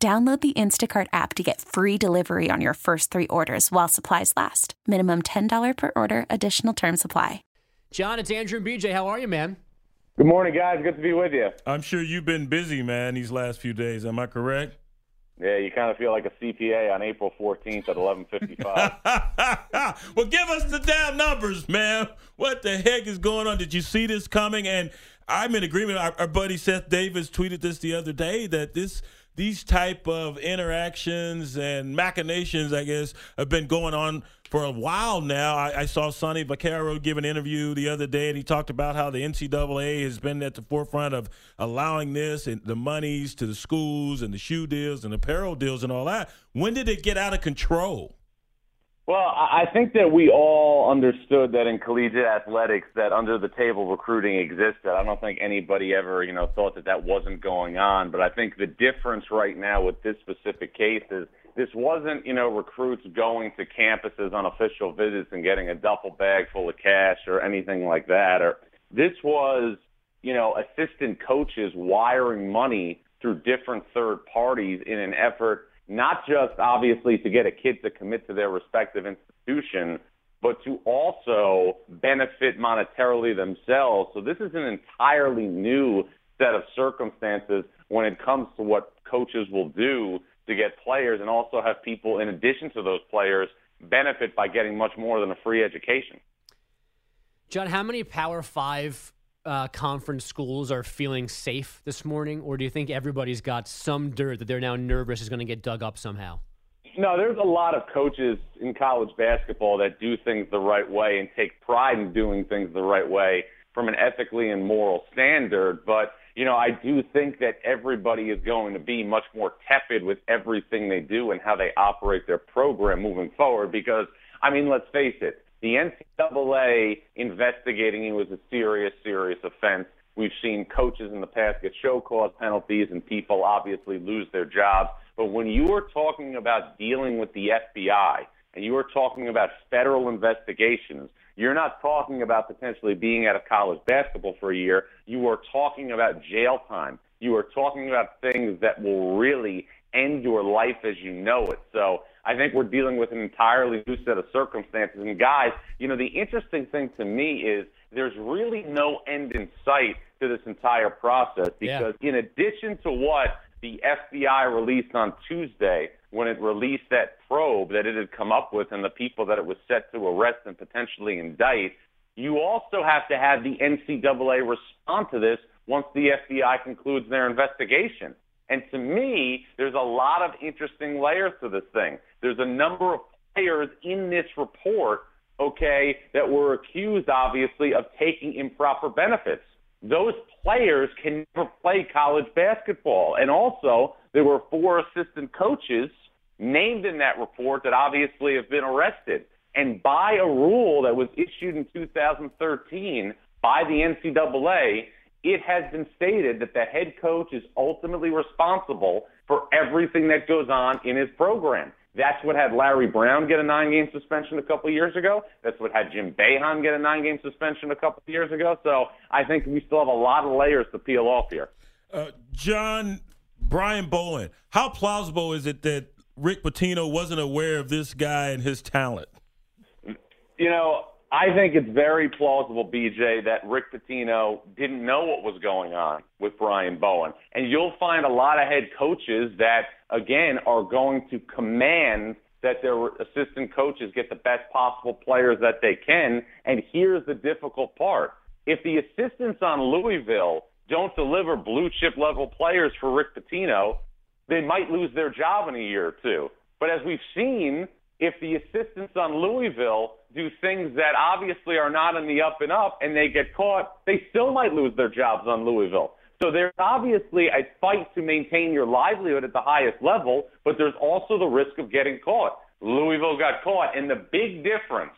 Download the Instacart app to get free delivery on your first three orders while supplies last. Minimum $10 per order, additional term supply. Jon, it's Andrew and BJ. How are you, man? Good morning, guys. Good to be with you. I'm sure you've been busy, man, these last few days. Am I correct? Yeah, you kind of feel like a CPA on April 14th at 11:55. well, give us the damn numbers, man. What the heck is going on? Did you see this coming? And I'm in agreement. Our, our buddy Seth Davis tweeted this the other day that this these type of interactions and machinations, I guess, have been going on for a while now. I, I, saw Sonny Vaccaro give an interview the other day, and he talked about how the NCAA has been at the forefront of allowing this and the monies to the schools and the shoe deals and apparel deals and all that. When did it get out of control? Well, I think that we all understood that in collegiate athletics that under the table recruiting existed. I don't think anybody ever, you know, thought that that wasn't going on. But I think the difference right now with this specific case is this wasn't, you know, recruits going to campuses on official visits and getting a duffel bag full of cash or anything like that. Or this was, you know, assistant coaches wiring money through different third parties in an effort not just obviously to get a kid to commit to their respective institution, but to also benefit monetarily themselves. So this is an entirely new set of circumstances when it comes to what coaches will do to get players and also have people in addition to those players benefit by getting much more than a free education. Jon, how many Power 5 uh, conference schools are feeling safe this morning, or do you think everybody's got some dirt that they're now nervous is going to get dug up somehow? No, there's a lot of coaches in college basketball that do things the right way and take pride in doing things the right way from an ethically and moral standard. But, you know, I do think that everybody is going to be much more tepid with everything they do and how they operate their program moving forward because, I mean, let's face it, the NCAA investigating it was a serious, serious offense. We've seen coaches in the past get show cause penalties and people obviously lose their jobs. But when you are talking about dealing with the FBI and you are talking about federal investigations, you're not talking about potentially being out of college basketball for a year. You are talking about jail time. You are talking about things that will really end your life as you know it. So I think we're dealing with an entirely new set of circumstances. And guys, you know, the interesting thing to me is there's really no end in sight to this entire process because yeah. in addition to what the FBI released on Tuesday when it released that probe that it had come up with and the people that it was set to arrest and potentially indict, you also have to have the NCAA respond to this once the FBI concludes their investigation. And to me, there's a lot of interesting layers to this thing. There's a number of players in this report, okay, that were accused, obviously, of taking improper benefits. Those players can never play college basketball. And also, there were four assistant coaches named in that report that obviously have been arrested. And by a rule that was issued in 2013 by the NCAA, it has been stated that the head coach is ultimately responsible for everything that goes on in his program. That's what had Larry Brown get a nine-game suspension a couple of years ago. That's what had Jim Boeheim get a nine-game suspension a couple of years ago. So I think we still have a lot of layers to peel off here. Uh, Jon, Brian Bowen, how plausible is it that Rick Pitino wasn't aware of this guy and his talent? You know, I think it's very plausible, BJ, that Rick Pitino didn't know what was going on with Brian Bowen. And you'll find a lot of head coaches that, again, are going to command that their assistant coaches get the best possible players that they can. And here's the difficult part. If the assistants on Louisville don't deliver blue chip level players for Rick Pitino, they might lose their job in a year or two. But as we've seen, if the assistants on Louisville do things that obviously are not in the up and up and they get caught, they still might lose their jobs on Louisville. So there's obviously a fight to maintain your livelihood at the highest level, but there's also the risk of getting caught. Louisville got caught, and the big difference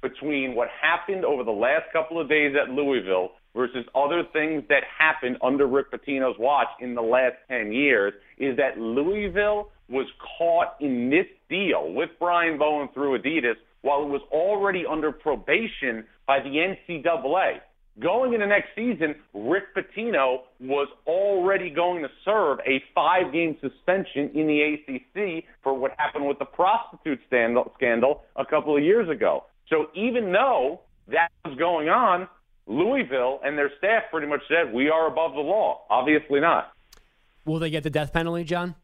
between what happened over the last couple of days at Louisville versus other things that happened under Rick Pitino's watch in the last 10 years is that Louisville was caught in this deal with Brian Bowen through Adidas while it was already under probation by the NCAA. Going into next season, Rick Pitino was already going to serve a five game suspension in the ACC for what happened with the prostitute scandal, scandal a couple of years ago. So even though that was going on, Louisville and their staff pretty much said, we are above the law. Obviously not. Will they get the death penalty, Jon?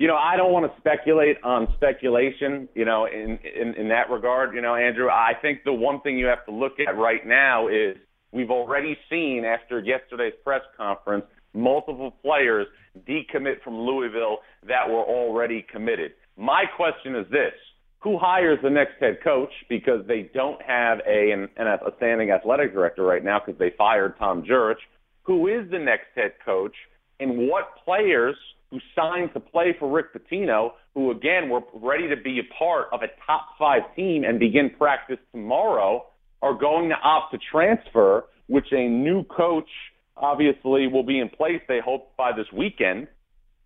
You know, I don't want to speculate on speculation, you know, in, in, in that regard. You know, Andrew, I think the one thing you have to look at right now is we've already seen after yesterday's press conference multiple players decommit from Louisville that were already committed. My question is this who hires the next head coach because they don't have a, an, a standing athletic director right now because they fired Tom Jurich. Who is the next head coach and what players who signed to play for Rick Pitino, who again were ready to be a part of a top five team and begin practice tomorrow, are going to opt to transfer, which a new coach obviously will be in place, they hope, by this weekend.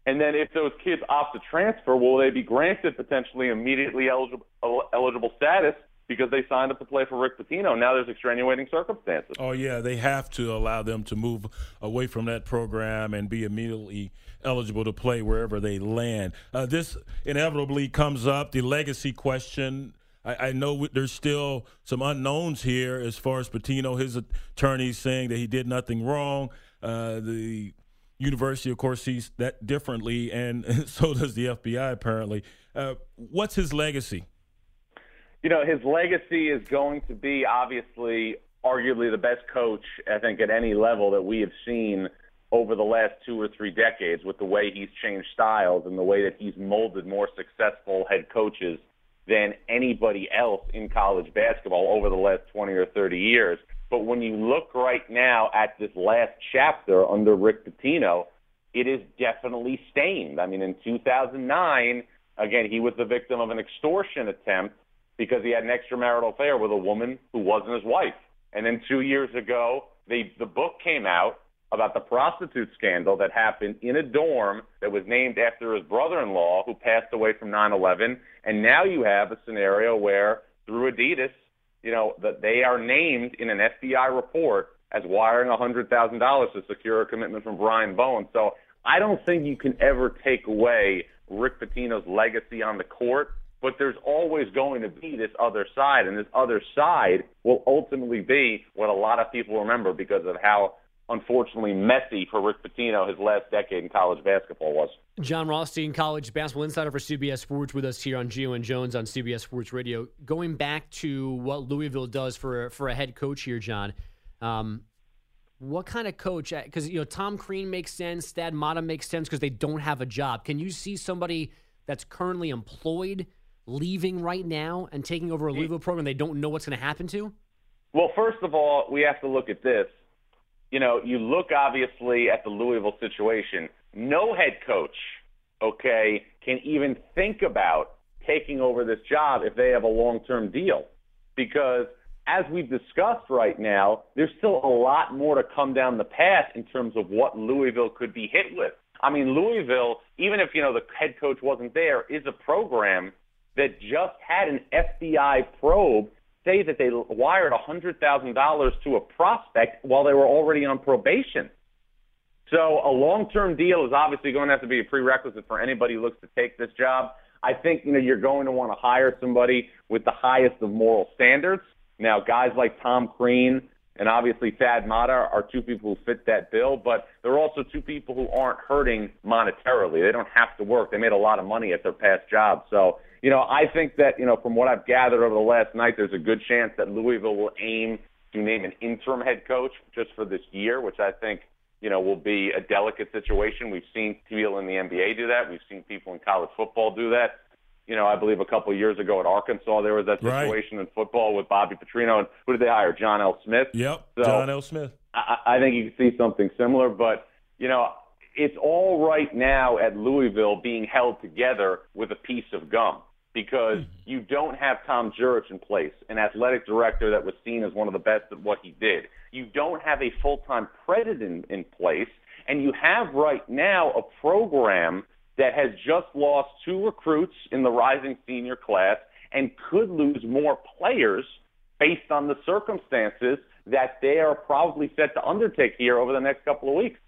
And then if those kids opt to transfer, will they be granted potentially immediately eligible, eligible status because they signed up to play for Rick Pitino? Now there's extenuating circumstances. Oh, yeah. They have to allow them to move away from that program and be immediately eligible to play wherever they land. Uh, this inevitably comes up the legacy question. I, I know there's still some unknowns here as far as Pitino, his attorneys saying that he did nothing wrong. Uh, the university, of course, sees that differently, and so does the FBI, apparently. Uh, what's his legacy? You know, his legacy is going to be obviously arguably the best coach, I think, at any level that we have seen over the last two or three decades with the way he's changed styles and the way that he's molded more successful head coaches than anybody else in college basketball over the last 20 or 30 years. But when you look right now at this last chapter under Rick Pitino, it is definitely stained. I mean, in 2009, again, he was the victim of an extortion attempt because he had an extramarital affair with a woman who wasn't his wife. And then two years ago, the the book came out about the prostitute scandal that happened in a dorm that was named after his brother-in-law who passed away from 9/11. And now you have a scenario where through Adidas, you know, that they are named in an FBI report as wiring $100,000 to secure a commitment from Brian Bowen. So I don't think you can ever take away Rick Pitino's legacy on the court, but there's always going to be this other side, and this other side will ultimately be what a lot of people remember because of how unfortunately messy for Rick Pitino his last decade in college basketball was. Jon Rothstein, college basketball insider for CBS Sports, with us here on Gio and Jones on CBS Sports Radio. Going back to what Louisville does for for a head coach here, Jon. Um, what kind of coach? Because you know Tom Crean makes sense, Thad Matta makes sense because they don't have a job. Can you see somebody that's currently employed leaving right now and taking over a Louisville program they don't know what's going to happen to? Well, first of all, we have to look at this you know, you look obviously at the Louisville situation. No head coach, okay, can even think about taking over this job if they have a long-term deal. Because as we've discussed right now, there's still a lot more to come down the path in terms of what Louisville could be hit with. I mean, Louisville, even if, you know, the head coach wasn't there, is a program that just had an FBI probe say that they wired $100,000 to a prospect while they were already on probation. So a long-term deal is obviously going to have to be a prerequisite for anybody who looks to take this job. I think you know you're going to want to hire somebody with the highest of moral standards. Now, guys like Tom Crean and obviously Thad Matta are two people who fit that bill, but they're also two people who aren't hurting monetarily. They don't have to work. They made a lot of money at their past jobs. So you know, I think that, you know, from what I've gathered over the last night, there's a good chance that Louisville will aim to name an interim head coach just for this year, which I think, you know, will be a delicate situation. We've seen people in the NBA do that. We've seen people in college football do that. You know, I believe a couple of years ago at Arkansas, there was that situation right. in football with Bobby Petrino. And who did they hire? John L. Smith. Yep, so, John L. Smith. I, I think you can see something similar, but you know, it's all right now at Louisville being held together with a piece of gum because mm-hmm. you don't have Tom Jurich in place, an athletic director that was seen as one of the best at what he did. You don't have a full-time president in place, and you have right now a program that has just lost two recruits in the rising senior class and could lose more players based on the circumstances that they are probably set to undertake here over the next couple of weeks.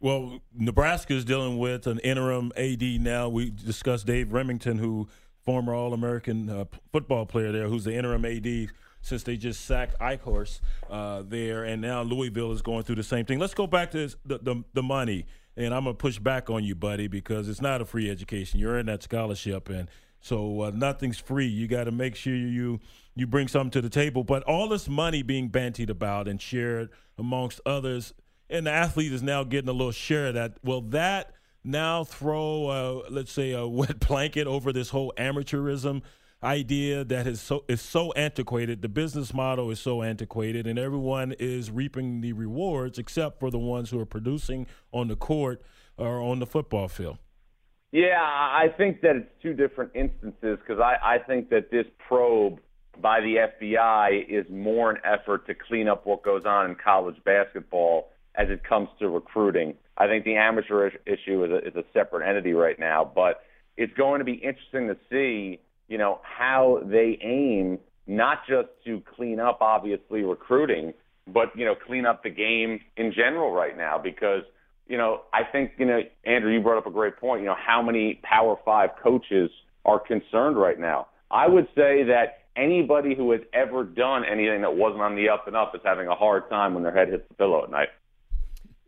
Well, Nebraska is dealing with an interim AD now. We discussed Dave Rimington, who former All American uh, football player there, who's the interim AD since they just sacked Eichorst uh, there, and now Louisville is going through the same thing. Let's go back to the, the, the money, and I'm gonna push back on you, buddy, because it's not a free education. You're in that scholarship, and so uh, nothing's free. You got to make sure you you bring something to the table. But all this money being bantied about and shared amongst others, and the athlete is now getting a little share of that. Well, that now throw, let's say, a wet blanket over this whole amateurism idea that is so is so antiquated? The business model is so antiquated, and everyone is reaping the rewards except for the ones who are producing on the court or on the football field. Yeah, I think that it's two different instances because I, I think that this probe by the FBI is more an effort to clean up what goes on in college basketball as it comes to recruiting. I think the amateur issue is a, is a separate entity right now, but it's going to be interesting to see, you know, how they aim not just to clean up obviously recruiting, but you know, clean up the game in general right now because you know, I think, you know, Andrew, you brought up a great point. You know, how many Power Five coaches are concerned right now? I would say that anybody who has ever done anything that wasn't on the up and up is having a hard time when their head hits the pillow at night.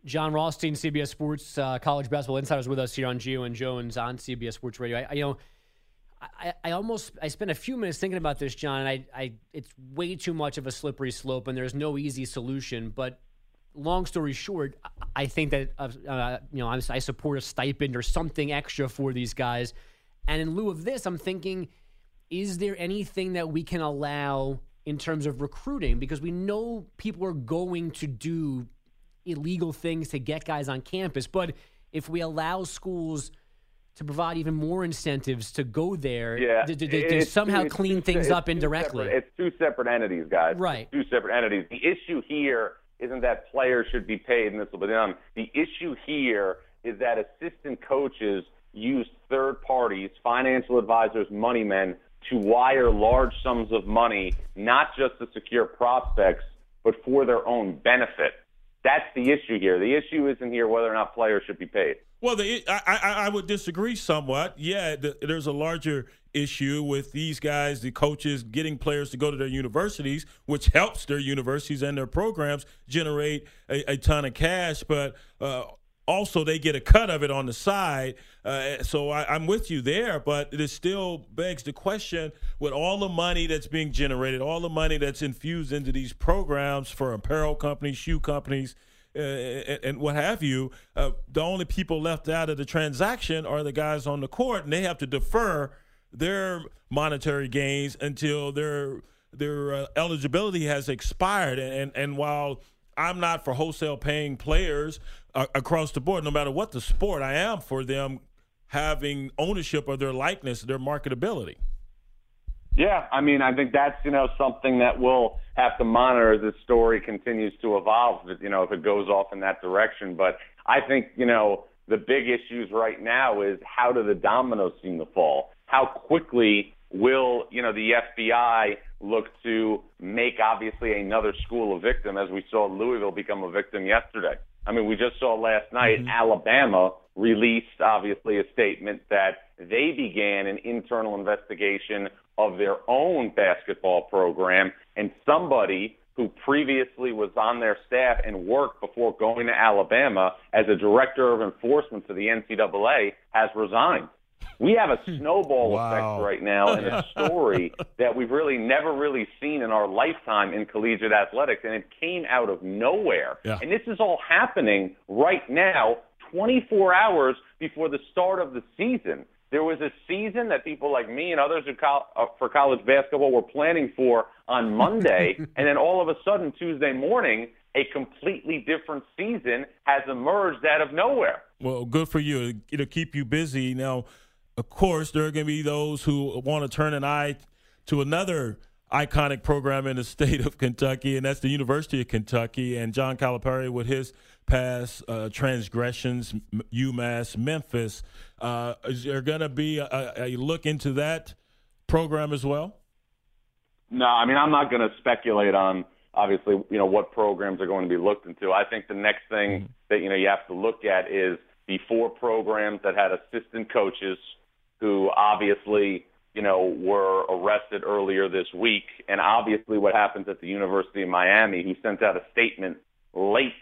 Jon Rothstein, CBS Sports uh, College Basketball Insiders, with us here on Gio and Jones on CBS Sports Radio. I, I you know, I, I, almost I spent a few minutes thinking about this, Jon, and I, I it's way too much of a slippery slope, and there's no easy solution. But long story short, I think that uh, uh you know I support a stipend or something extra for these guys, and in lieu of this, I'm thinking is there anything that we can allow in terms of recruiting? Because we know people are going to do illegal things to get guys on campus. But if we allow schools to provide even more incentives to go there, yeah, to, to, to somehow clean things up indirectly. Separate, it's two separate entities, guys. Right. Two separate entities. The issue here isn't that players should be paid and this will be done. The issue here is that assistant coaches use third parties, financial advisors, money men to wire large sums of money, not just to secure prospects, but for their own benefit. That's the issue here. The issue isn't here whether or not players should be paid. Well, the, I, I, I would disagree somewhat. Yeah, the, there's a larger issue with these guys, the coaches, getting players to go to their universities, which helps their universities and their programs generate a, a ton of cash. But uh, also they get a cut of it on the side. Uh, so I, am with you there, but it still begs the question: with all the money that's being generated, all the money that's infused into these programs for apparel companies, shoe companies. Uh, and, and, what have you, uh, the only people left out of the transaction are the guys on the court, and they have to defer their monetary gains until their their uh, eligibility has expired. And and while I'm not for wholesale paying players uh, across the board, no matter what the sport. I am for them having ownership of their likeness, their marketability. Yeah, I mean, I think that's you know something that we'll have to monitor as this story continues to evolve. You know, if it goes off in that direction. But I think you know the big issues right now is how do the dominoes seem to fall? How quickly will you know the FBI look to make obviously another school a victim, as we saw Louisville become a victim yesterday? I mean, we just saw last night mm-hmm. Alabama released obviously a statement that they began an internal investigation of their own basketball program and somebody who previously was on their staff and worked before going to Alabama as a director of enforcement for the NCAA has resigned. We have a hmm. snowball wow. effect right now in a story that we've really never really seen in our lifetime in collegiate athletics, and it came out of nowhere. Yeah. And this is all happening right now, 24 hours before the start of the season. There was a season that people like me and others uh, for college basketball were planning for on Monday, and then all of a sudden Tuesday morning, a completely different season has emerged out of nowhere. Well, good for you. It'll keep you busy. Now, of course, there are going to be those who want to turn an eye to another iconic program in the state of Kentucky, and that's the University of Kentucky. And John Calipari, with his past uh, transgressions, UMass, Memphis, uh, is there going to be a, a look into that program as well? No, I mean I'm not going to speculate on obviously you know what programs are going to be looked into. I think the next thing mm-hmm. that you know you have to look at is the four programs that had assistant coaches who obviously you know were arrested earlier this week, and obviously what happens at the University of Miami, who sent out a statement late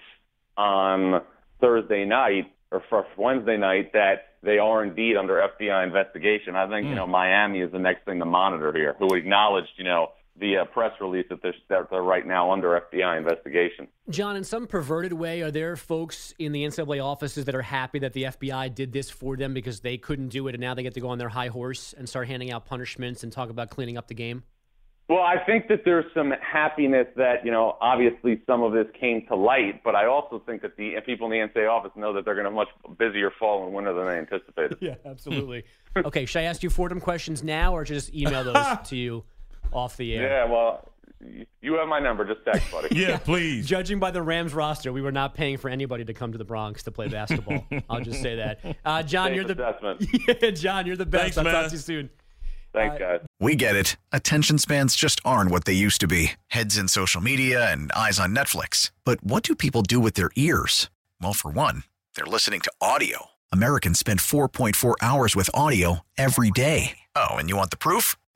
on Thursday night or for Wednesday night that they are indeed under FBI investigation. I think mm. you know Miami is the next thing to monitor here, who acknowledged you know the uh, press release that they're, that they're right now under FBI investigation. John, in some perverted way, are there folks in the NCAA offices that are happy that the FBI did this for them because they couldn't do it and now they get to go on their high horse and start handing out punishments and talk about cleaning up the game? Well, I think that there's some happiness that, you know, obviously some of this came to light, but I also think that the people in the NCAA office know that they're going to much busier fall and winter than they anticipated. yeah, absolutely. okay, should I ask you Fordham questions now or just email those to you? Off the air. Yeah, well, you have my number. Just text, buddy. yeah, please. Judging by the Rams roster, we were not paying for anybody to come to the Bronx to play basketball. I'll just say that. Uh, Jon, Safe you're the assessment. yeah, Jon, you're the best. Thanks, I'll man. talk to you soon. Thanks, uh, guys. We get it. Attention spans just aren't what they used to be. Heads in social media and eyes on Netflix. But what do people do with their ears? Well, for one, they're listening to audio. Americans spend 4.4 hours with audio every day. Oh, and you want the proof?